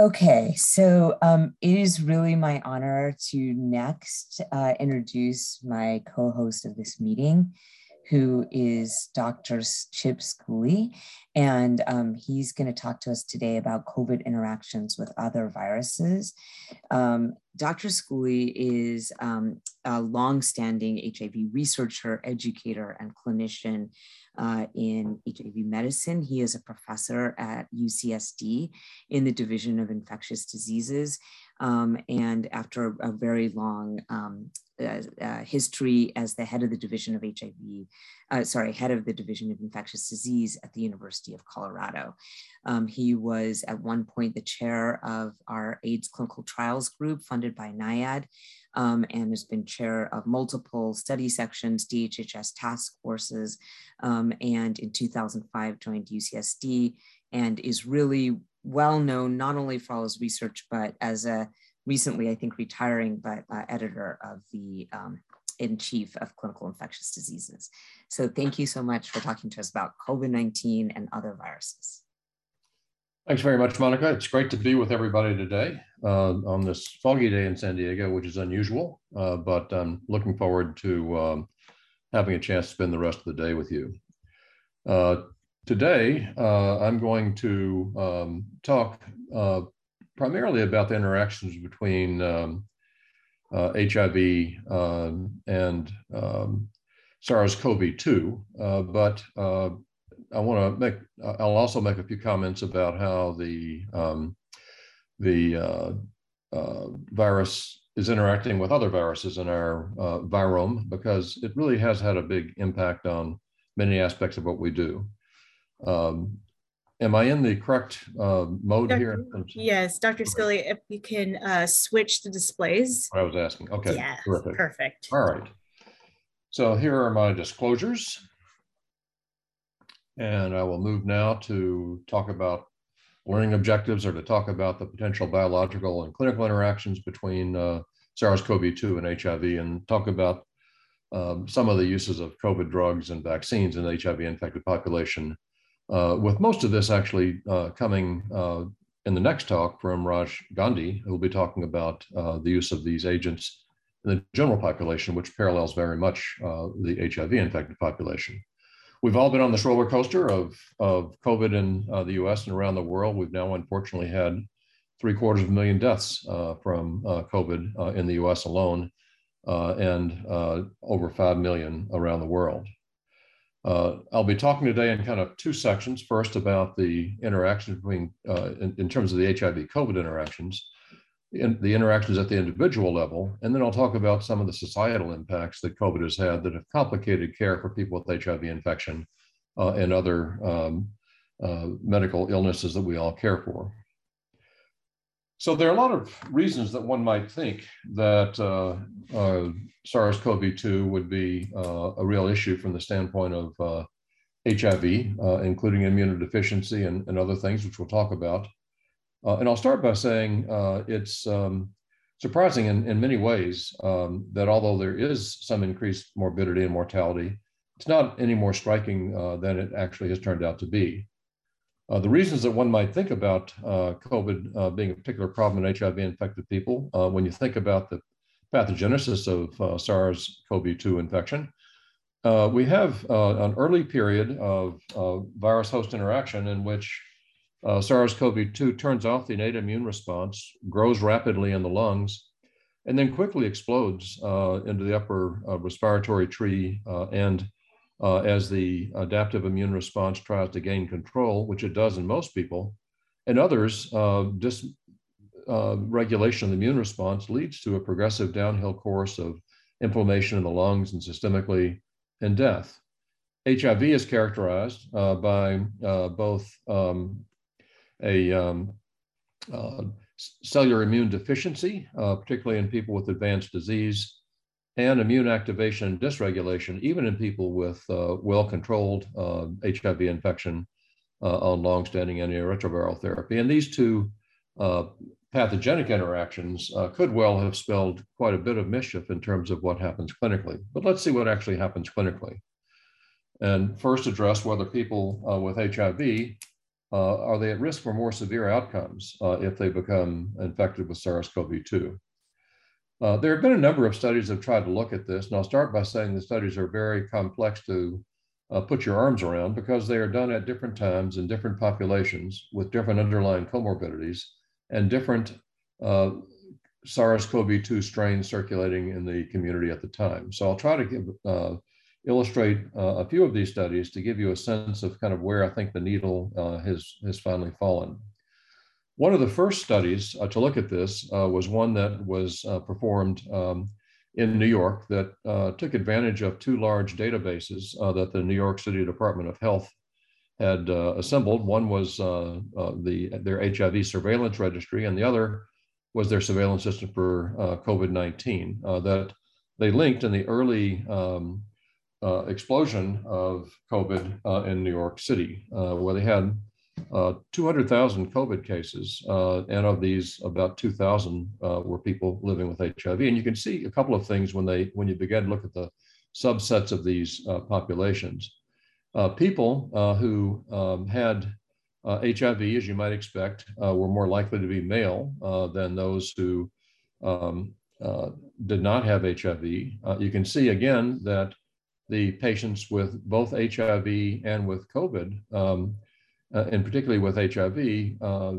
Okay, so um, it is really my honor to next uh, introduce my co-host of this meeting, who is Dr. Chip Schooley. And um, he's going to talk to us today about COVID interactions with other viruses. Um, Dr. Schooley is um, a longstanding HIV researcher, educator, and clinician uh, in HIV medicine. He is a professor at UCSD in the Division of Infectious Diseases. Um, and after a, very long um, uh, uh, history as the head of the division of HIV, uh, sorry, head of the division of infectious disease at the University of Colorado. Um, he was at one point the chair of our AIDS clinical trials group funded by NIAID um, and has been chair of multiple study sections, DHHS task forces, um, and in 2005 joined UCSD and is really well known not only for all his research, but as a recently, I think, retiring, but uh, editor of the um, in chief of clinical infectious diseases. So thank you so much for talking to us about COVID-19 and other viruses. Thanks very much, Monica. It's great to be with everybody today uh, on this foggy day in San Diego, which is unusual, uh, but I'm looking forward to um, having a chance to spend the rest of the day with you. Uh, today, uh, I'm going to um, talk uh, primarily about the interactions between um, uh, HIV um, and um, SARS-CoV-2, uh, but uh, I want to make. I'll also make a few comments about how the um, the uh, uh, virus is interacting with other viruses in our uh, virome because it really has had a big impact on many aspects of what we do. Um, Am I in the correct uh, mode Dr. here? Yes, Dr. Schooley, if you can uh, switch the displays. What I was asking. Okay. Yeah, terrific. perfect. All right. So here are my disclosures. And I will move now to talk about learning objectives or to talk about the potential biological and clinical interactions between uh, SARS-CoV-2 and HIV and talk about um, some of the uses of COVID drugs and vaccines in the HIV infected population uh, with most of this actually uh, coming uh, in the next talk from Raj Gandhi, who will be talking about uh, the use of these agents in the general population, which parallels very much uh, the HIV infected population. We've all been on this roller coaster of, of COVID in uh, the US and around the world. We've now unfortunately had three quarters of a million deaths from COVID in the US alone and over 5 million around the world. Uh, I'll be talking today in kind of two sections. First, about the interactions between, uh, in, in, terms of the HIV COVID interactions, in the interactions at the individual level, and then I'll talk about some of the societal impacts that COVID has had that have complicated care for people with HIV infection uh, and other um, uh, medical illnesses that we all care for. So there are a lot of reasons that one might think that uh, uh, SARS-CoV-2 would be uh, a real issue from the standpoint of HIV, uh, uh, including immunodeficiency and, and, other things, which we'll talk about. Uh, and I'll start by saying it's um, surprising in, in many ways um, that although there is some increased morbidity and mortality, it's not any more striking than it actually has turned out to be. Uh, the reasons that one might think about uh, COVID uh, being a particular problem in HIV infected people, uh, when you think about the pathogenesis of uh, SARS-CoV-2 infection, uh, we have an early period of virus-host interaction in which SARS-CoV-2 turns off the innate immune response, grows rapidly in the lungs, and then quickly explodes into the upper respiratory tree and uh, as the adaptive immune response tries to gain control, which it does in most people, and others, uh, dis, uh, regulation of the immune response leads to a progressive downhill course of inflammation in the lungs and systemically and death. HIV is characterized uh, by uh, both um, a um, uh, cellular immune deficiency, particularly in people with advanced disease, and immune activation dysregulation, even in people with uh, well-controlled uh, HIV infection uh, on long-standing antiretroviral therapy. And these two uh, pathogenic interactions uh, could well have spelled quite a bit of mischief in terms of what happens clinically. But let's see what actually happens clinically. And first address whether people uh, with HIV are they at risk for more severe outcomes if they become infected with SARS-CoV-2? Uh, there have been a number of studies that have tried to look at this, and I'll start by saying the studies are very complex to uh, put your arms around because they are done at different times in different populations with different underlying comorbidities and different uh, SARS-CoV-2 strains circulating in the community at the time. So I'll try to give, uh, illustrate uh, a few of these studies to give you a sense of kind of where I think the needle uh, has, has finally fallen. One of the first studies uh, to look at this uh, was one that was uh, performed um, in New York that uh, took advantage of two large databases uh, that the New York City Department of Health had uh, assembled. One was the, their HIV surveillance registry, and the other was their surveillance system for COVID-19 that they linked in the early um, explosion of COVID in New York City, where they had uh, 200,000 COVID cases, uh, and of these, about 2,000 uh, were people living with HIV. And you can see a couple of things when they when you begin to look at the subsets of these uh, populations. Uh, people uh, who um, had HIV, as you might expect, were more likely to be male than those who um, did not have HIV. you can see again that the patients with both HIV and with COVID um, uh, and particularly with HIV, uh,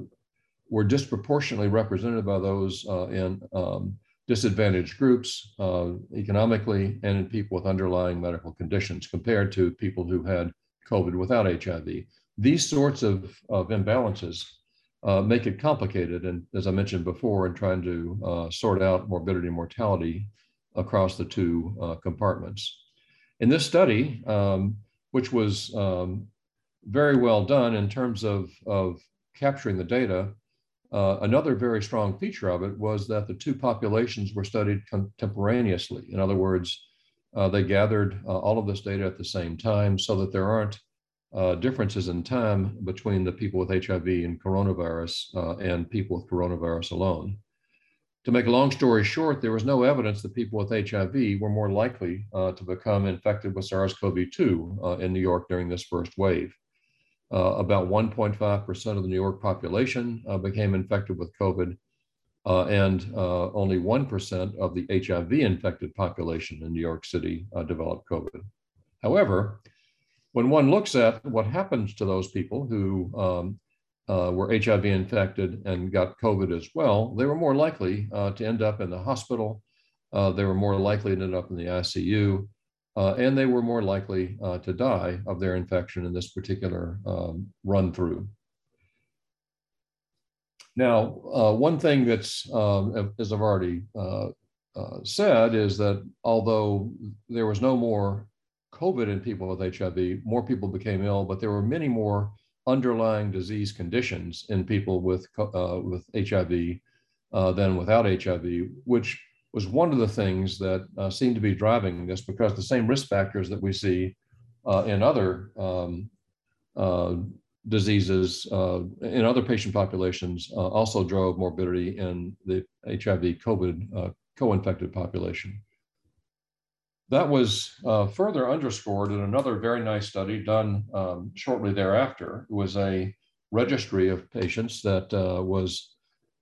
were disproportionately represented by those uh, in um, disadvantaged groups uh, economically and in people with underlying medical conditions compared to people who had COVID without HIV. These sorts of, of imbalances uh, make it complicated. And as I mentioned before, in trying to uh, sort out morbidity and mortality across the two compartments. In this study, um, which was um, very well done in terms of, of capturing the data. Uh, another very strong feature of it was that the two populations were studied contemporaneously. In other words, uh, they gathered uh, all of this data at the same time so that there aren't uh, differences in time between the people with HIV and coronavirus uh, and people with coronavirus alone. To make a long story short, there was no evidence that people with HIV were more likely uh, to become infected with SARS-CoV-2 in New York during this first wave. Uh, about 1.5% of the New York population uh, became infected with COVID, uh, and uh, only 1% of the HIV infected population in New York City uh, developed COVID. However, when one looks at what happens to those people who um, uh, were HIV infected and got COVID as well, they were more likely to end up in the hospital. they were more likely to end up in the ICU uh, and they were more likely uh, to die of their infection in this particular um, run through. Now, uh, one thing that's, um, as I've already uh, uh, said, is that although there was no more COVID in people with HIV, more people became ill, but there were many more underlying disease conditions in people with, uh, with HIV than without HIV, which was one of the things that uh, seemed to be driving this because the same risk factors that we see uh, in other um, uh, diseases uh, in other patient populations uh, also drove morbidity in the HIV COVID uh, co-infected population. That was further underscored in another very nice study done um, shortly thereafter. It was a registry of patients that was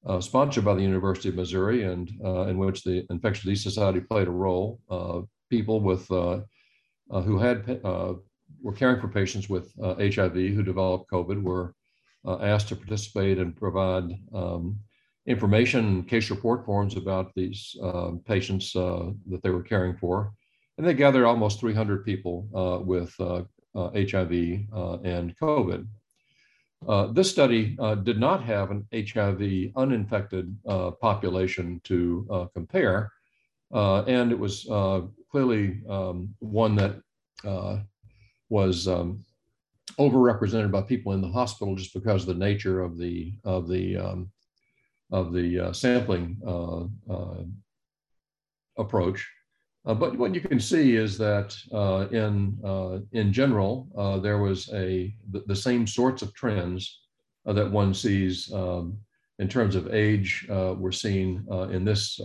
uh, sponsored by the University of Missouri and uh, in which the Infectious Disease Society played a role. Uh, people with uh, who had were caring for patients with HIV who developed COVID were asked to participate and provide um, information, case report forms about these patients that they were caring for, and they gathered almost 300 people with HIV and COVID. Uh, this study uh, did not have an HIV uninfected uh, population to uh, compare, uh, and it was clearly um, one that was um, overrepresented by people in the hospital just because of the nature of the of the um, of the sampling approach. Uh, but what you can see is that uh, in, uh, in general, uh, there was a, the, the, same sorts of trends uh, that one sees um, in terms of age uh, were seen in this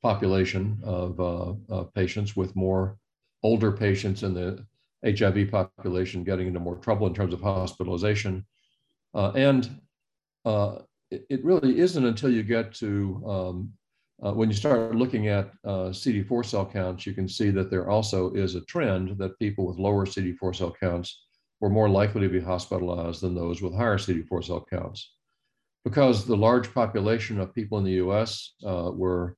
population of patients with more older patients in the HIV population getting into more trouble in terms of hospitalization. and it, it, really isn't until you get to um, uh, when you start looking at uh, CD4 cell counts, you can see that there also is a trend that people with lower CD4 cell counts were more likely to be hospitalized than those with higher CD4 cell counts. Because the large population of people in the US uh, were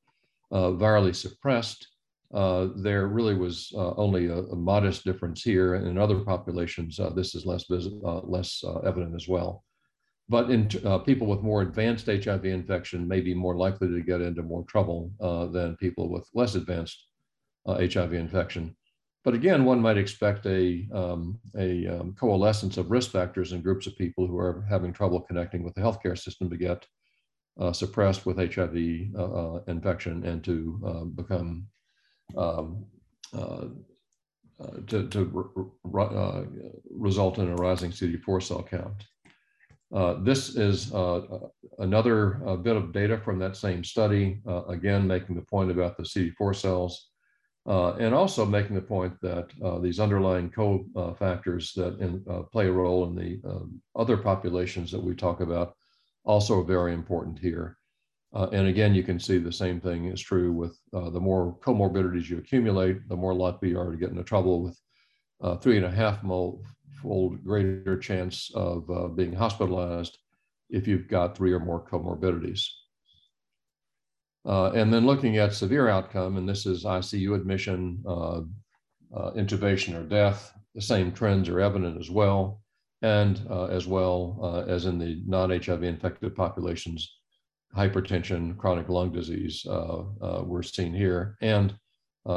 uh, virally suppressed, uh, there really was uh, only a, a, modest difference here. And in other populations, this is less, less evident as well. But in uh, people with more advanced HIV infection may be more likely to get into more trouble uh, than people with less advanced uh, HIV infection. But again, one might expect a, um, a um, coalescence of risk factors in groups of people who are having trouble connecting with the healthcare system to get uh, suppressed with HIV uh, uh, infection and to become um, to, to re result in a rising CD4 cell count. Uh, this is uh, another uh, bit of data from that same study, uh, again, making the point about the CD4 cells, uh, and also making the point that these underlying cofactors that in, play a role in the um, other populations that we talk about also very important here. and again, you can see the same thing is true with the more comorbidities you accumulate, the more likely you are to get into trouble with three and a half mole fold greater chance of uh, being hospitalized if you've got three or more comorbidities. Uh, and then looking at severe outcome, and this is ICU admission, uh, uh, intubation, or death, the same trends are evident as well, and uh, as well uh, as in the non-HIV infected populations, hypertension, chronic lung disease were seen here, and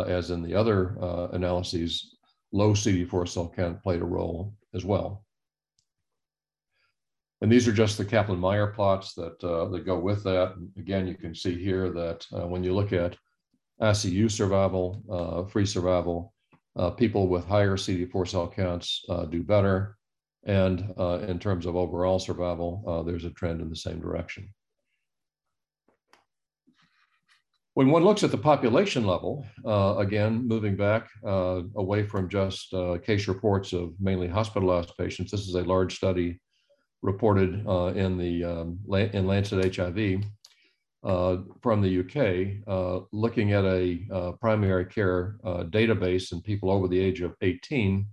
as in the other analyses, low CD4 cell count played a role as well. And these are just the Kaplan-Meier plots that, uh, that go with that. Again, you can see here that uh, when you look at ICU survival, uh, free survival, uh, people with higher CD4 cell counts uh, do better. And uh, in terms of overall survival, there's a trend in the same direction. When one looks at the population level, uh, again, moving back uh, away from just uh, case reports of mainly hospitalized patients, this is a large study reported uh, in the um, in Lancet HIV uh, from the UK, uh, looking at a primary care database in people over the age of 18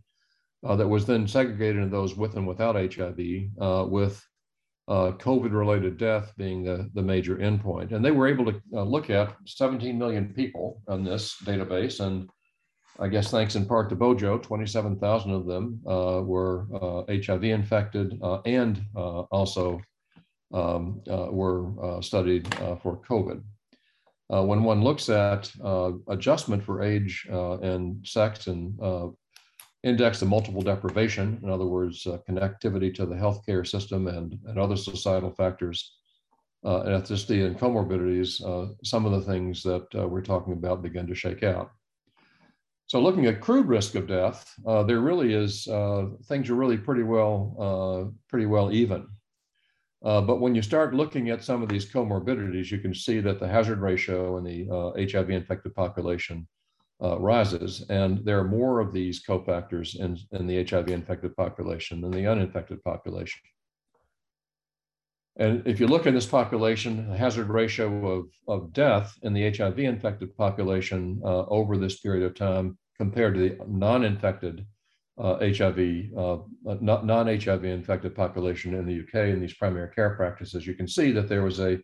that was then segregated into those with and without HIV with uh, COVID-related death being the, the major endpoint. And they were able to uh, look at 17 million people on this database. And I guess thanks in part to Bojo, 27,000 of them uh, were HIV uh, infected uh, and uh, also um, were studied for COVID. when one looks at adjustment for age and sex and index of multiple deprivation, in other words, uh, connectivity to the healthcare system and, and other societal factors, uh, ethnicity and comorbidities, uh, some of the things that uh, we're talking about begin to shake out. So looking at crude risk of death, uh, there really is, uh, things are really pretty well, pretty well even. but when you start looking at some of these comorbidities, you can see that the hazard ratio in the HIV infected population uh, rises. And there are more of these cofactors in, in the HIV infected population than the uninfected population. And if you look in this population, the hazard ratio of, of death in the HIV infected population uh, over this period of time compared to the non-infected uh, HIV, uh, non-HIV infected population in the UK in these primary care practices, you can see that there was a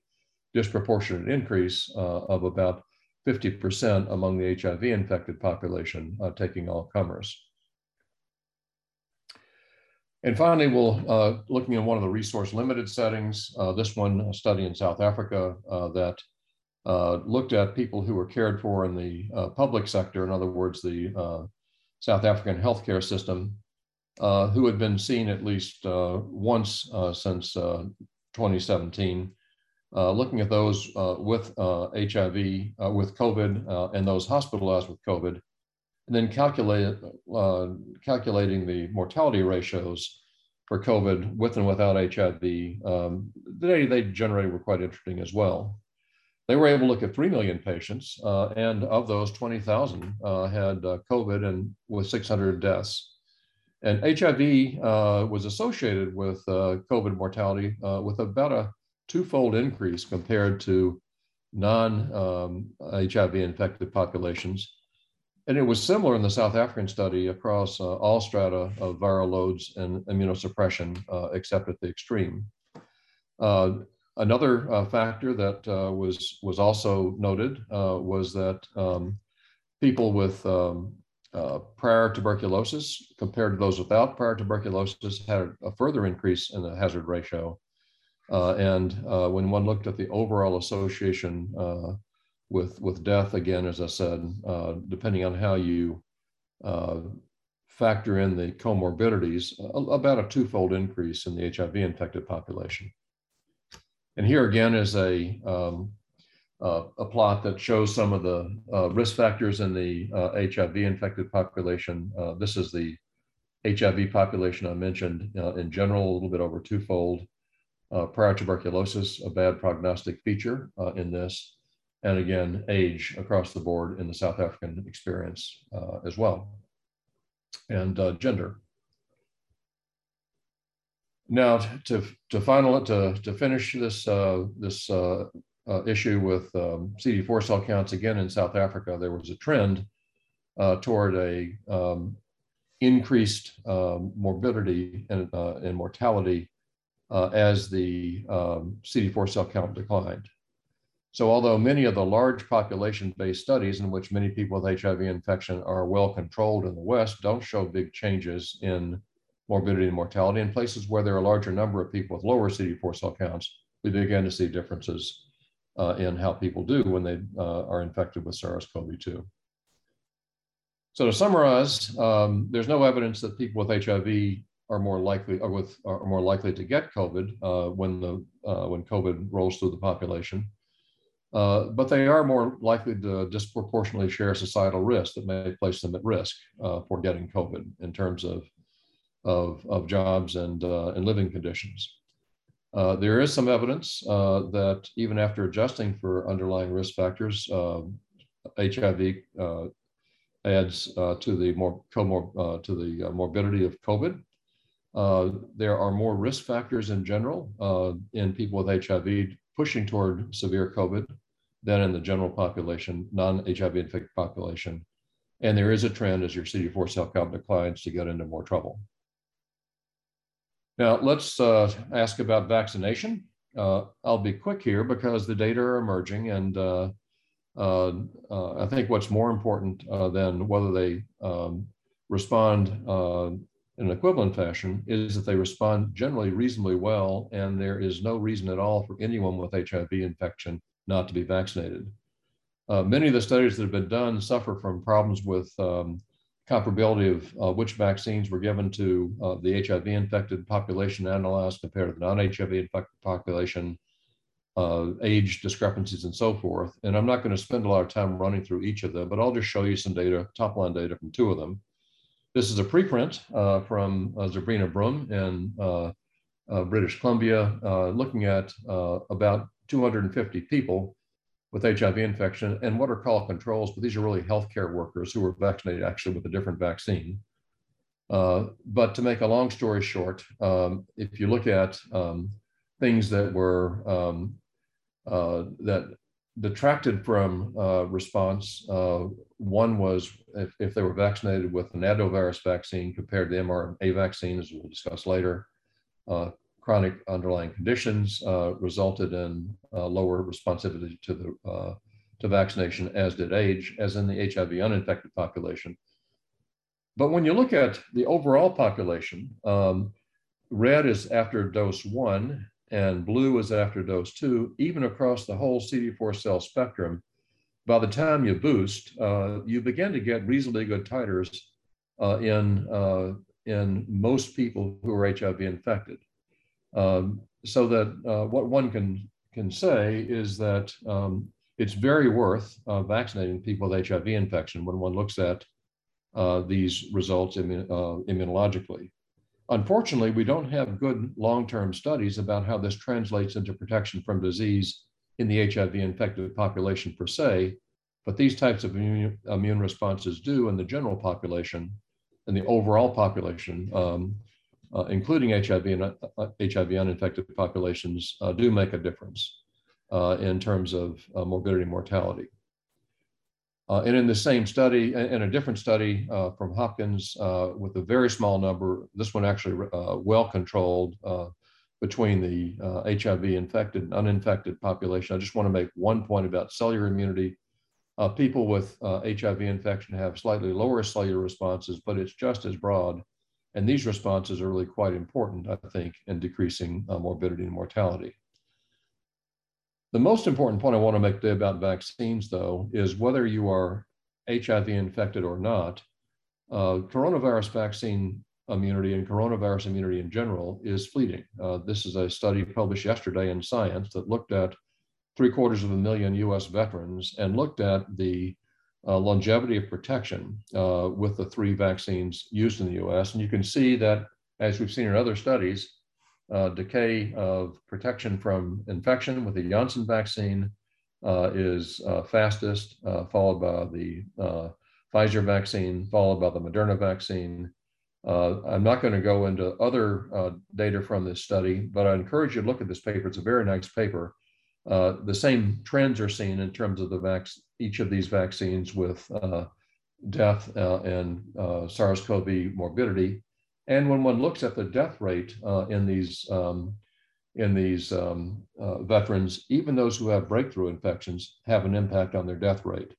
disproportionate increase uh, of about 50% among the HIV infected population uh, taking all comers. And finally, we'll uh, looking at one of the resource limited settings, uh, this one a study in South Africa uh, that uh, looked at people who were cared for in the uh, public sector, in other words, the South African healthcare system, who had been seen at least once since 2017 uh, looking at those uh, with HIV, uh, with COVID, and those hospitalized with COVID, and then calculate, calculating the mortality ratios for COVID with and without HIV, um, the data they generated were quite interesting as well. They were able to look at 3 million patients, uh, and of those, 20,000 uh, had uh, COVID and with 600 deaths. And HIV uh, was associated with uh, COVID mortality uh, with about a twofold increase compared to non um, HIV infected populations. And it was similar in the South African study across uh, all strata of viral loads and immunosuppression, uh, except at the extreme. Uh, another uh, factor that uh, was, was also noted uh, was that um, people with um, prior tuberculosis compared to those without prior tuberculosis had a further increase in the hazard ratio and uh, when one looked at the overall association uh, with, with death, again, as I said, uh, depending on how you uh, factor in the comorbidities, about a twofold increase in the HIV infected population. And here again is a, um, a plot that shows some of the risk factors in the HIV infected population. this is the HIV population I mentioned in general, a little bit over twofold uh, prior tuberculosis, a bad prognostic feature uh, in this, and again, age across the board in the South African experience uh, as well, and uh, gender. Now, to to final to to finish this uh, this uh, issue with um, CD4 cell counts again in South Africa, there was a trend toward a um, increased um, morbidity and, and mortality uh, as the um, CD4 cell count declined. So although many of the large population-based studies in which many people with HIV infection are well controlled in the West don't show big changes in morbidity and mortality, in places where there are a larger number of people with lower CD4 cell counts, we begin to see differences uh, in how people do when they uh, are infected with SARS-CoV-2. So to summarize, um, there's no evidence that people with HIV are more likely or with are more likely to get COVID uh, when the uh, when COVID rolls through the population. Uh, but they are more likely to disproportionately share societal risk that may place them at risk uh, for getting COVID in terms of of, of jobs and uh, and living conditions. Uh, there is some evidence that even after adjusting for underlying risk factors, HIV adds to the more comor- to the morbidity of COVID. Uh, there are more risk factors in general uh, in people with HIV pushing toward severe COVID than in the general population, non-HIV infected population. And there is a trend as your CD4 cell count declines to get into more trouble. Now let's uh, ask about vaccination. Uh, I'll be quick here because the data are emerging and uh, I think what's more important than whether they um, respond in an equivalent fashion is that they respond generally reasonably well, and there is no reason at all for anyone with HIV infection not to be vaccinated. Uh, many of the studies that have been done suffer from problems with um, comparability of uh, which vaccines were given to uh, the HIV infected population analyzed compared to the non HIV infected population, uh, age discrepancies, and so forth. And I'm not going to spend a lot of time running through each of them, but I'll just show you some data, top line data from two of them. This is a preprint uh, from uh, Zabrina Brumme in uh, uh British Columbia, uh, looking at uh, about 250 people with HIV infection and what are called controls, but these are really healthcare workers who were vaccinated actually with a different vaccine. but to make a long story short, um, if you look at um, things that were um, that detracted from response. One was if, if, they were vaccinated with an adenovirus vaccine compared to mRNA vaccine, as we'll discuss later. Uh, chronic underlying conditions uh, resulted in uh, lower responsivity to the uh, to vaccination, as did age, as in the HIV uninfected population. But when you look at the overall population, um, red is after dose one, and blue is after dose two, even across the whole CD4 cell spectrum, by the time you boost, uh, you begin to get reasonably good titers uh, in, uh, in most people who are HIV infected. Um, so that uh, what one can, can say is that um, it's very worth uh, vaccinating people with HIV infection when one looks at uh, these results immun immunologically. Unfortunately, we don't have good long-term studies about how this translates into protection from disease in the HIV infected population per se, but these types of immune, immune responses do in the general population. in the overall population, um, uh, including HIV and uh, HIV uninfected populations, uh, do make a difference uh, in terms of uh, morbidity and mortality. Uh, and in the same study, in a different study from Hopkins with a very small number, this one actually well controlled between the HIV infected and uninfected population. I just want to make one point about cellular immunity. people with HIV infection have slightly lower cellular responses, but it's just as broad and these responses are really quite important, I think, in decreasing uh, morbidity and mortality. The most important point I want to make today about vaccines, though, is whether you are HIV infected or not, uh, coronavirus vaccine immunity and coronavirus immunity in general is fleeting. Uh, this is a study published yesterday in Science that looked at three quarters of a million US veterans and looked at the uh, longevity of protection uh, with the three vaccines used in the US. And you can see that, as we've seen in other studies, uh, decay of protection from infection with the Janssen vaccine uh, is uh, fastest, followed by the Pfizer vaccine, followed by the Moderna vaccine. I'm not going to go into other data from this study, but I encourage you to look at this paper. It's a very nice paper. the same trends are seen in terms of the vac- each of these vaccines with uh, death uh, and uh, SARS-CoV morbidity. And when one looks at the death rate uh, in these um, in these um, uh, veterans, even those who have breakthrough infections have an impact on their death rate.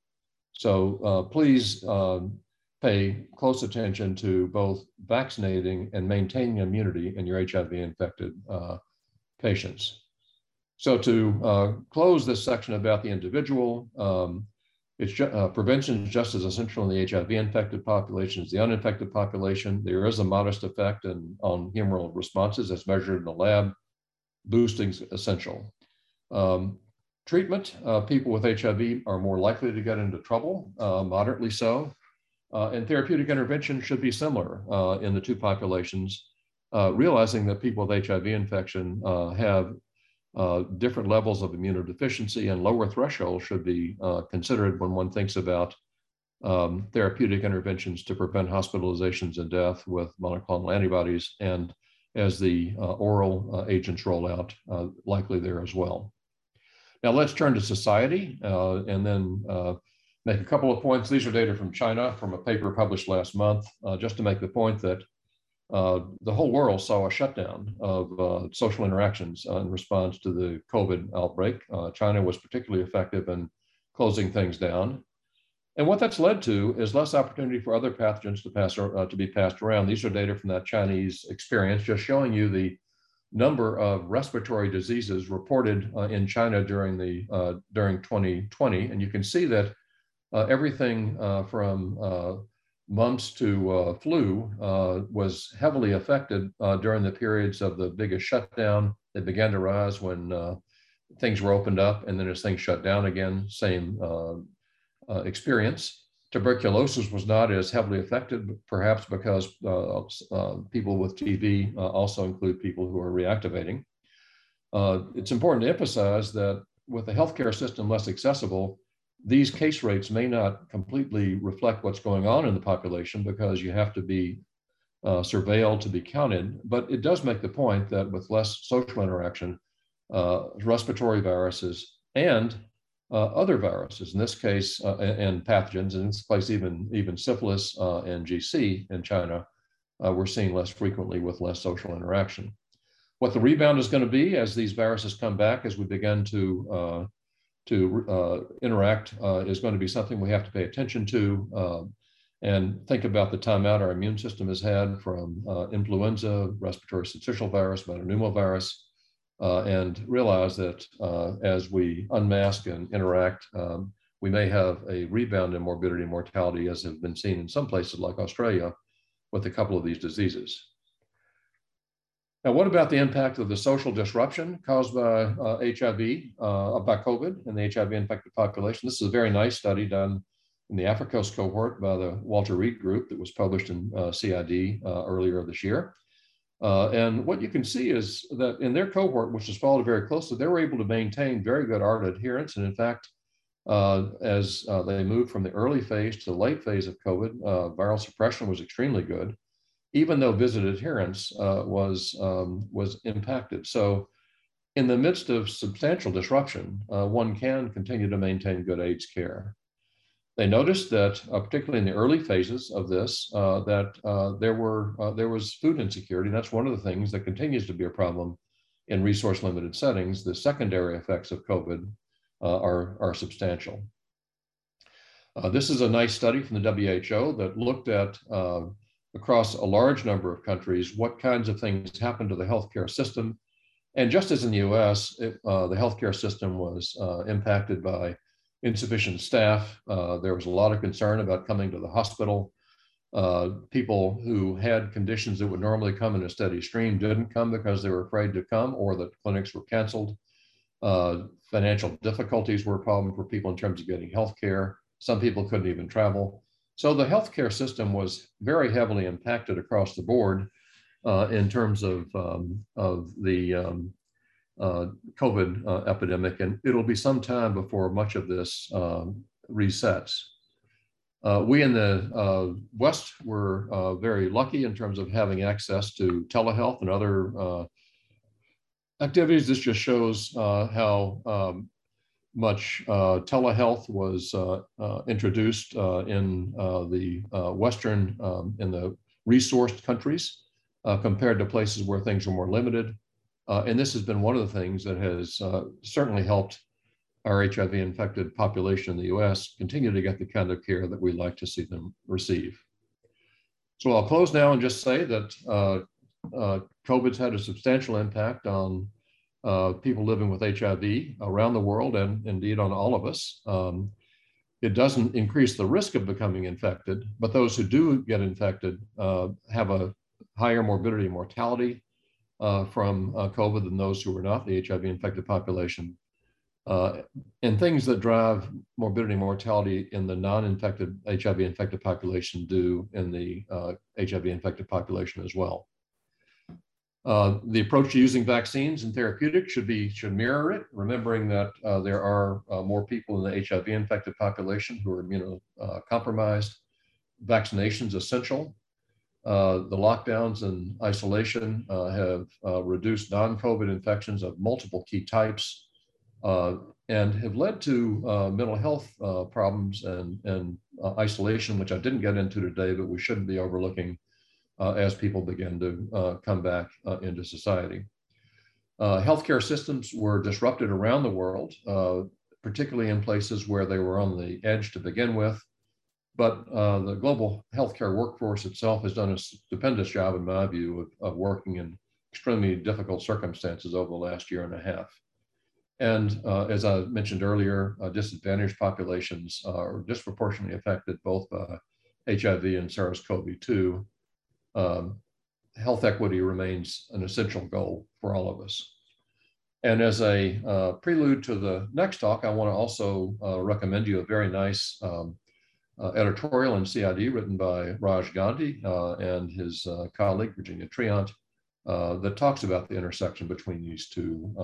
So uh, please um, pay close attention to both vaccinating and maintaining immunity in your HIV infected patients. So to uh, close this section about the individual, um, it's ju- uh, prevention is just as essential in the HIV infected population as the uninfected population. There is a modest effect in, on humoral responses as measured in the lab. Boosting is essential. Um, treatment, uh, people with HIV are more likely to get into trouble, uh, moderately so. Uh, and therapeutic intervention should be similar uh, in the two populations, uh, realizing that people with HIV infection have uh, different levels of immunodeficiency and lower thresholds should be uh, considered when one thinks about um, therapeutic interventions to prevent hospitalizations and death with monoclonal antibodies. And as the uh, oral agents roll out, likely there as well. Now let's turn to society and then make a couple of points. These are data from China from a paper published last month, just to make the point that uh, the whole world saw a shutdown of uh, social interactions uh, in response to the COVID outbreak. Uh, China was particularly effective in closing things down. And what that's led to is less opportunity for other pathogens to pass uh, to be passed around. These are data from that Chinese experience, just showing you the number of respiratory diseases reported in China during the during 2020, and you can see that everything from mumps to uh, flu uh, was heavily affected uh, during the periods of the biggest shutdown. They began to rise when uh, things were opened up, and then as things shut down again, same uh, uh, experience. Tuberculosis was not as heavily affected, perhaps because people with TB also include people who are reactivating. it's important to emphasize that with the healthcare system less accessible, these case rates may not completely reflect what's going on in the population because you have to be uh, surveilled to be counted. But it does make the point that with less social interaction, uh, respiratory viruses and uh, other viruses, in this case, uh, and pathogens, in this case, even, even syphilis uh, and GC in China, uh, we're seeing less frequently with less social interaction. What the rebound is going to be as these viruses come back, as we begin to to uh, interact uh, is going to be something we have to pay attention to uh, and think about the timeout our immune system has had from uh, influenza, respiratory syncytial virus, metapneumovirus, uh, and realize that uh, as we unmask and interact, um, we may have a rebound in morbidity and mortality as have been seen in some places like Australia with a couple of these diseases. Now, what about the impact of the social disruption caused by uh, HIV, uh, by COVID in the HIV infected population? This is a very nice study done in the AFRICOS cohort by the Walter Reed group that was published in uh, CID uh, earlier this year. Uh, and what you can see is that in their cohort, which was followed very closely, they were able to maintain very good ART adherence. And in fact, uh, as they moved from the early phase to the late phase of COVID, viral suppression was extremely good, even though visit adherence uh, was, um, was impacted. So in the midst of substantial disruption, uh, one can continue to maintain good AIDS care. They noticed that, uh, particularly in the early phases of this, that there, were, there was food insecurity. And that's one of the things that continues to be a problem in resource limited settings. The secondary effects of COVID uh, are, are substantial. Uh, this is a nice study from the WHO that looked at uh, across a large number of countries what kinds of things happen to the healthcare system. And just as in the US, it, uh, the healthcare system was uh, impacted by insufficient staff. Uh, there was a lot of concern about coming to the hospital. people who had conditions that would normally come in a steady stream didn't come because they were afraid to come or that clinics were canceled. Uh, financial difficulties were a problem for people in terms of getting health care. Some people couldn't even travel. So the healthcare system was very heavily impacted across the board uh, in terms of, um, of the um, uh, COVID uh, epidemic. And it'll be some time before much of this um, resets. Uh, we in the uh, West were uh, very lucky in terms of having access to telehealth and other activities. This just shows how um, much uh, telehealth was uh, uh introduced uh, in uh, the Western, um, in the resourced countries compared to places where things are more limited. and this has been one of the things that has certainly helped our HIV infected population in the US continue to get the kind of care that we like to see them receive. So I'll close now and just say that uh, COVID's had a substantial impact on uh, people living with HIV around the world and indeed on all of us. Um, it doesn't increase the risk of becoming infected, but those who do get infected uh, have a higher morbidity and mortality uh, from uh, COVID than those who are not the HIV infected population. Uh, and things that drive morbidity and mortality in the non-infected HIV infected population do in the HIV infected population as well. Uh, the approach to using vaccines and therapeutics should be should mirror it, remembering that uh, there are uh, more people in the HIV infected population who are immunocompromised. Vaccinations essential. Uh, the lockdowns and isolation uh, have reduced non-COVID infections of multiple key types and have led to mental health problems and, and isolation, which I didn't get into today, but we shouldn't be overlooking uh, as people begin to uh, come back uh, into society. healthcare systems were disrupted around the world, particularly in places where they were on the edge to begin with. But the global healthcare workforce itself has done a stupendous job, in my view, of, of working in extremely difficult circumstances over the last year and a half. And uh, as I mentioned earlier, uh, disadvantaged populations are disproportionately affected both by HIV and SARS-CoV-2 um, health equity remains an essential goal for all of us. And as a uh, prelude to the next talk, I want to also uh, recommend you a very nice um, uh, editorial in CID written by Raj Gandhi uh, and his uh, colleague, Virginia Triant, uh, that talks about the intersection between these two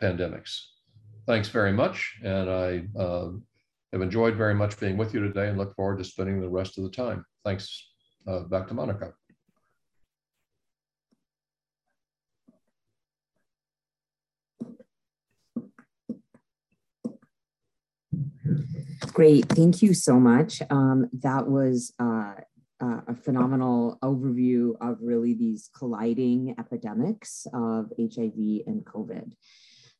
pandemics. Thanks very much. And I have enjoyed very much being with you today and look forward to spending the rest of the time. Thanks uh, back to Monica. Great, thank you so much. Um, that was uh, uh, a phenomenal overview of really these colliding epidemics of HIV and COVID.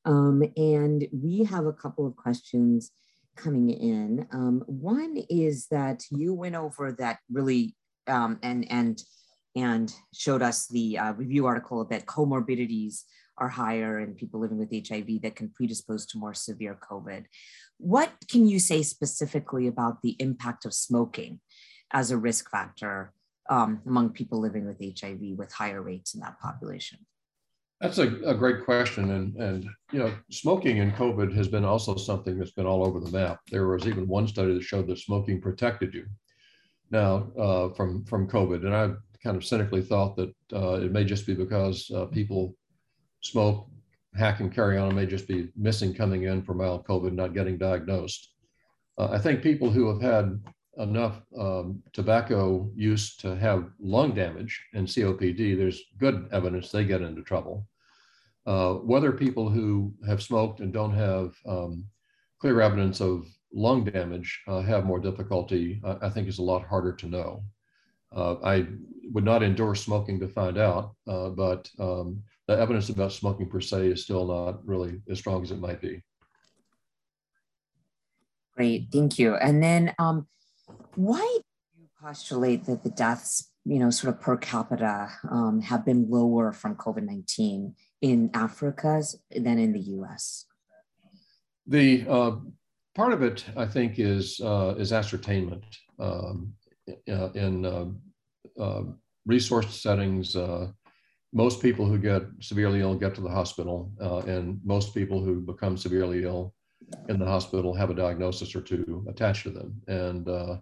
Um, and we have a couple of questions coming in. Um, one is that you went over that really um, and and and showed us the uh, review article that comorbidities are higher in people living with HIV that can predispose to more severe COVID. What can you say specifically about the impact of smoking as a risk factor um, among people living with HIV with higher rates in that population? That's a, a, great question. And, and, you know, smoking in COVID has been also something that's been all over the map. There was even one study that showed that smoking protected you now uh, from from COVID, and I kind of cynically thought that uh, it may just be because uh, people smoke hack and carry on and may just be missing coming in for mild COVID, not getting diagnosed. Uh, I think people who have had enough um, tobacco use to have lung damage and COPD, there's good evidence they get into trouble. Uh, whether people who have smoked and don't have um, clear evidence of lung damage uh, have more difficulty, uh, I think is a lot harder to know. Uh, I would not endorse smoking to find out, uh, but um, the evidence about smoking per se is still not really as strong as it might be. Great, thank you. And then um, why do you postulate that the deaths, you know, sort of per capita um, have been lower from COVID-19 in Africa than in the US? The uh, part of it, I think, is, uh, is ascertainment. Um, uh, in uh, uh, resource settings, uh, most people who get severely ill get to the hospital, and most people who become severely ill in the hospital have a diagnosis or two attached to them. And uh,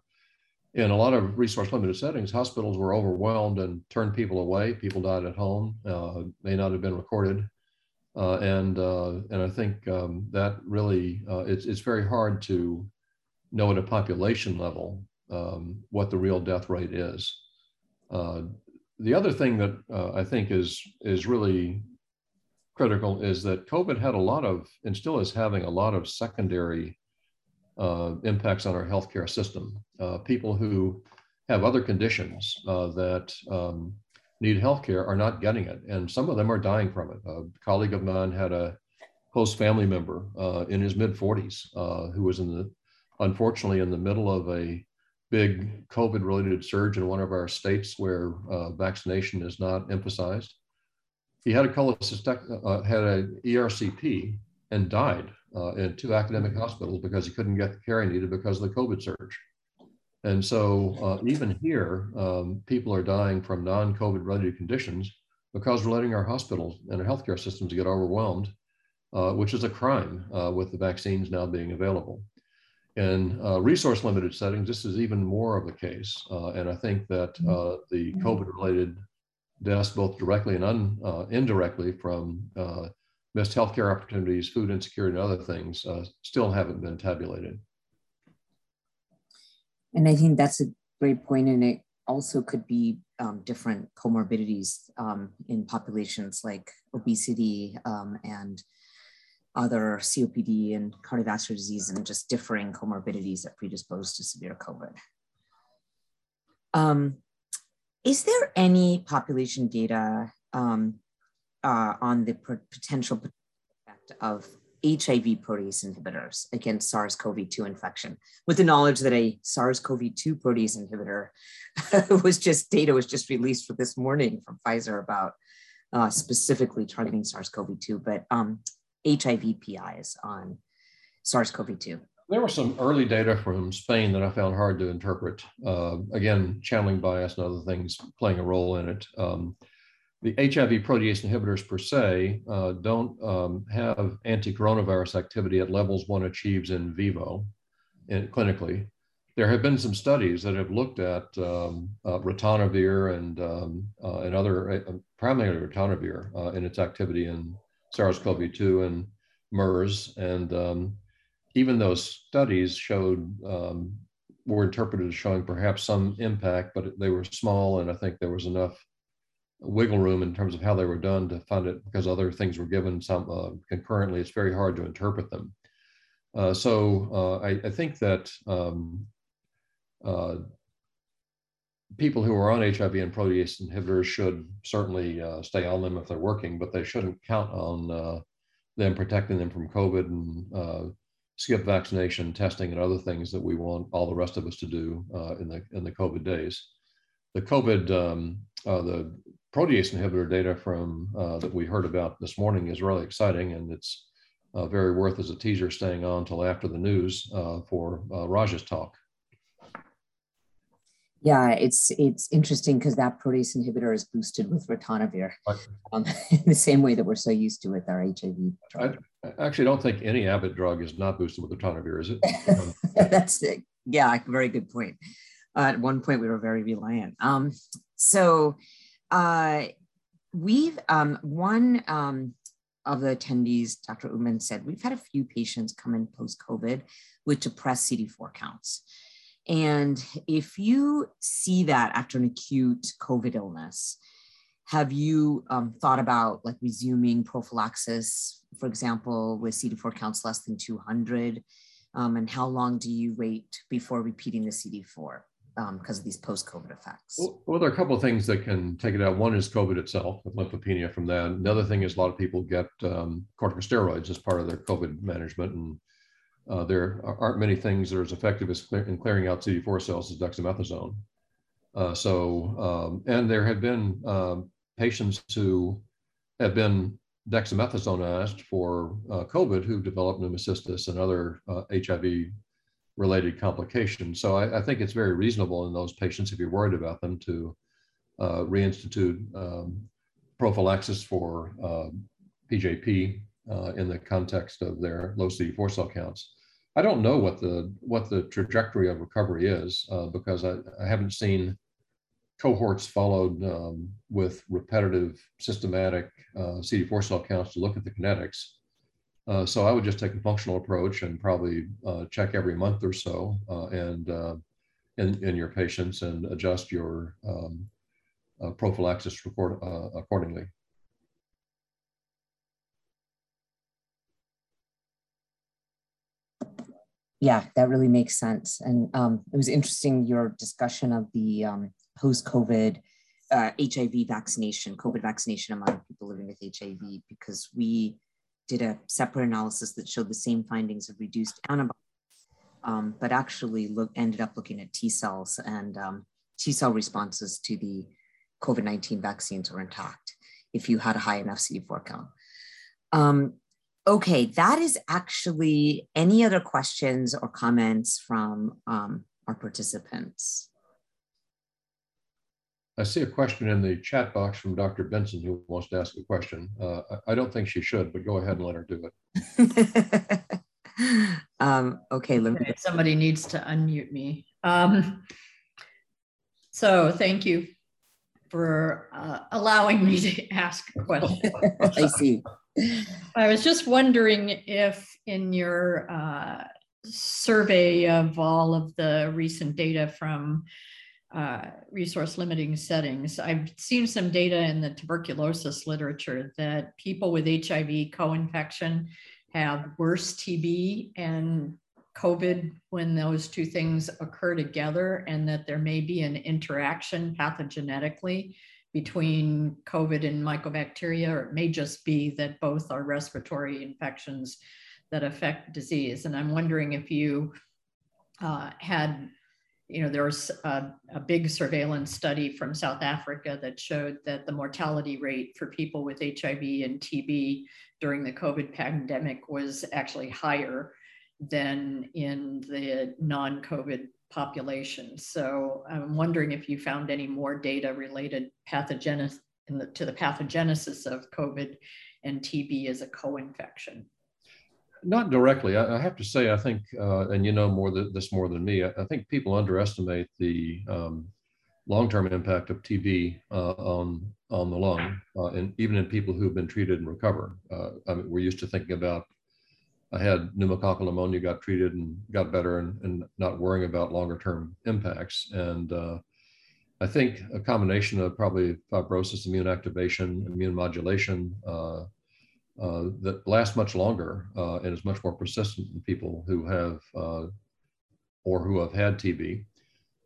in a lot of resource limited settings, hospitals were overwhelmed and turned people away. People died at home, uh, may not have been recorded. Uh, and, uh, and I think um, that really, uh, it's, it's very hard to know at a population level um, what the real death rate is. Uh, the other thing that I think is, is really critical is that COVID had a lot of, and still is having a lot of secondary uh, impacts on our healthcare system. Uh, people who have other conditions uh, that um, need healthcare are not getting it, and some of them are dying from it. A colleague of mine had a close family member uh, in his mid 40s uh, who was in the, unfortunately, in the middle of a big COVID related surge in one of our states where uh, vaccination is not emphasized he had a cholecystectomy, uh, had an ERCP and died uh, in two academic hospitals because he couldn't get the care he needed because of the COVID surge. And so uh, even here, um, people are dying from non-COVID related conditions because we're letting our hospitals and our healthcare systems get overwhelmed, uh, which is a crime uh, with the vaccines now being available. In uh, resource limited settings, this is even more of the case. and I think that the COVID related deaths, both directly and un, uh, indirectly, from uh, missed healthcare opportunities, food insecurity, and other things, uh, still haven't been tabulated. And I think that's a great point, and it also could be um, different comorbidities um, in populations like obesity um, and other COPD and cardiovascular disease, and just differing comorbidities that predispose to severe COVID. Um, is there any population data um, uh, on the potential effect of HIV protease inhibitors against SARS-CoV-2 infection, with the knowledge that a SARS-CoV-2 protease inhibitor was just data was just released for this morning from Pfizer about uh, specifically targeting SARS-CoV-2, but um, HIV PIs on SARS-CoV-2. There was some early data from Spain that I found hard to interpret. Uh, again, channeling bias and other things playing a role in it. Um, the HIV protease inhibitors per se uh, don't um, have anti-coronavirus activity at levels one achieves in vivo, in, clinically. There have been some studies that have looked at um, uh, ritonavir and um, uh, and other, uh, primarily ritonavir, uh, in its activity in SARS-CoV-2 and MERS, and um, even those studies showed um, were interpreted as showing perhaps some impact, but they were small, and I think there was enough wiggle room in terms of how they were done to fund it because other things were given some uh, concurrently. It's very hard to interpret them. Uh, so uh, I, I, think that um, uh, people who are on HIV and protease inhibitors should certainly uh, stay on them if they're working, but they shouldn't count on them protecting them from COVID and skip vaccination, testing, and other things that we want all the rest of us to do in the in the COVID days. The COVID, um, uh, the protease inhibitor data from uh, that we heard about this morning is really exciting, and it's uh, very worth as a teaser staying on until after the news uh, for uh, Raj's talk. Yeah, it's it's interesting because that protease inhibitor is boosted with ritonavir, um, in the same way that we're so used to with our HIV drug. I, I actually don't think any Abbott drug is not boosted with ritonavir, is it? That's it. Yeah, very good point. Uh, at one point, we were very reliant. Um, so, uh, we've um, one um, of the attendees, Dr. Uman said, we've had a few patients come in post COVID with depressed CD4 counts. And if you see that after an acute COVID illness, have you um, thought about like resuming prophylaxis, for example, with CD4 counts less than 200? Um, and how long do you wait before repeating the CD4? Because um, of these post-COVID effects? Well, there are a couple of things that can take it out. One is COVID itself, with lymphopenia from that. Another thing is a lot of people get um, corticosteroids as part of their COVID management, and uh, there aren't many things that are as effective as clear, in clearing out CD4 cells as dexamethasone. Uh, so, um, and there have been um, patients who have been dexamethasonized for uh, COVID who've developed pneumocystis and other HIV uh, related complications. So I, I, think it's very reasonable in those patients, if you're worried about them, to uh, reinstitute um, prophylaxis for uh, PJP uh, in the context of their low CD4 cell counts. I don't know what the what the trajectory of recovery is uh, because I, I, haven't seen cohorts followed um, with repetitive systematic uh, CD4 cell counts to look at the kinetics. Uh, so I would just take a functional approach and probably uh, check every month or so uh, and uh, in, in your patients and adjust your um, uh, prophylaxis record, accordingly. Yeah, that really makes sense. And um, it was interesting your discussion of the um, post-COVID HIV vaccination, COVID vaccination among people living with HIV, because we did a separate analysis that showed the same findings of reduced antibodies, um, but actually look, ended up looking at T cells and um, T cell responses to the COVID 19 vaccines were intact if you had a high enough CD4 count. Um, okay, that is actually any other questions or comments from um, our participants? I see a question in the chat box from Dr. Benson who wants to ask a question. Uh, I don't think she should, but go ahead and let her do it. um, okay, let me. Somebody needs to unmute me. Um, so thank you for uh, allowing me to ask a question. I see. I was just wondering if in your uh, survey of all of the recent data from uh, resource limiting settings. I've seen some data in the tuberculosis literature that people with HIV co-infection have worse TB and COVID when those two things occur together, and that there may be an interaction pathogenetically between COVID and mycobacteria, or it may just be that both are respiratory infections that affect disease. And I'm wondering if you uh, had you know, there's a, a, big surveillance study from South Africa that showed that the mortality rate for people with HIV and TB during the COVID pandemic was actually higher than in the non COVID population. So I'm wondering if you found any more data related pathogenesis to the pathogenesis of COVID and TB as a co infection. Not directly. I, I, have to say, I think, uh, and you know more th- this more than me. I, I think people underestimate the um, long-term impact of TB uh, on on the lung, uh, and even in people who've been treated and recover. Uh, I mean, we're used to thinking about. I had pneumococcal pneumonia, got treated and got better, and, and not worrying about longer-term impacts. And uh, I think a combination of probably fibrosis, immune activation, immune modulation, uh, uh, that lasts much longer uh, and is much more persistent in people who have uh, or who have had TB.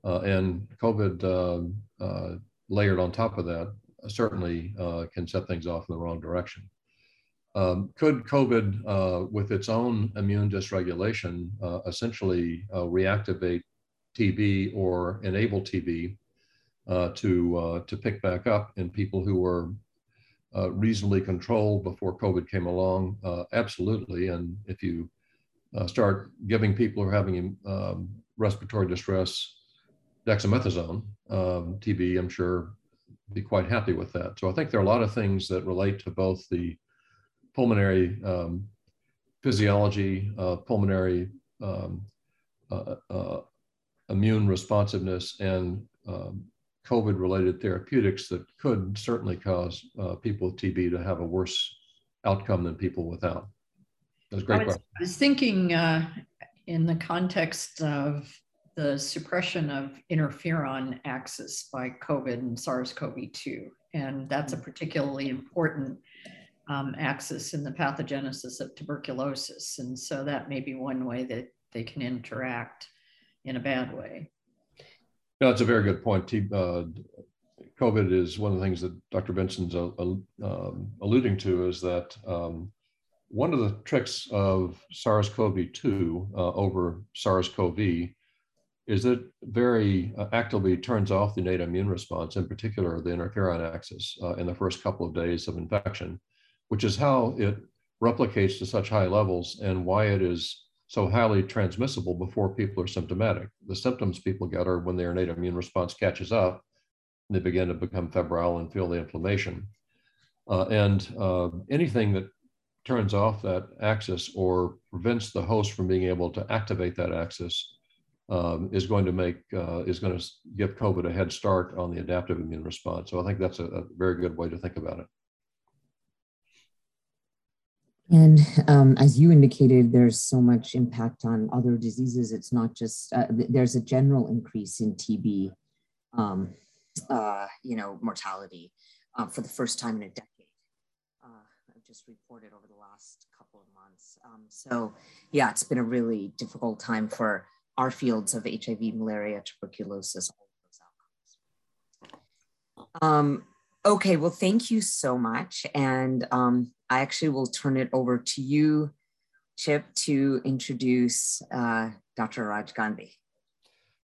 Uh, and COVID um, uh, layered on top of that certainly can set things off in the wrong direction. Um, could COVID, with its own immune dysregulation, essentially reactivate TB or enable TB to, to pick back up in people who were uh, reasonably controlled before COVID came along? Uh, absolutely. And if you uh, start giving people who are having um, respiratory distress dexamethasone, um, TB, I'm sure be quite happy with that. So I think there are a lot of things that relate to both the pulmonary um, physiology, uh, pulmonary um, uh, uh, immune responsiveness, and um, COVID related therapeutics that could certainly cause uh, people with TB to have a worse outcome than people without. That's a great I was, I was thinking uh, in the context of the suppression of interferon axis by COVID and SARS-CoV-2, and that's a particularly important um, axis in the pathogenesis of tuberculosis. And so that may be one way that they can interact in a bad way. No, it's a very good point. Uh, COVID is one of the things that Dr. Benson's uh, um, alluding to is that um, one of the tricks of SARS-CoV-2 uh, over SARS-CoV is that very uh, actively turns off the innate immune response, in particular the interferon axis, uh, in the first couple of days of infection, which is how it replicates to such high levels and why it is so highly transmissible before people are symptomatic. The symptoms people get are when their innate immune response catches up, they begin to become febrile and feel the inflammation. Uh, and uh, anything that turns off that axis or prevents the host from being able to activate that axis um, is going to make uh, is going to give COVID a head start on the adaptive immune response. So I think that's a, a very good way to think about it. And um, as you indicated, there's so much impact on other diseases. It's not just uh, there's a general increase in TB, um, uh, you know, mortality uh, for the first time in a decade. Uh, I've just reported over the last couple of months. Um, so yeah, it's been a really difficult time for our fields of HIV, malaria, tuberculosis, all of those outcomes. Okay, well, thank you so much. And um, I actually will turn it over to you, Chip, to introduce uh, Dr. Raj Gandhi.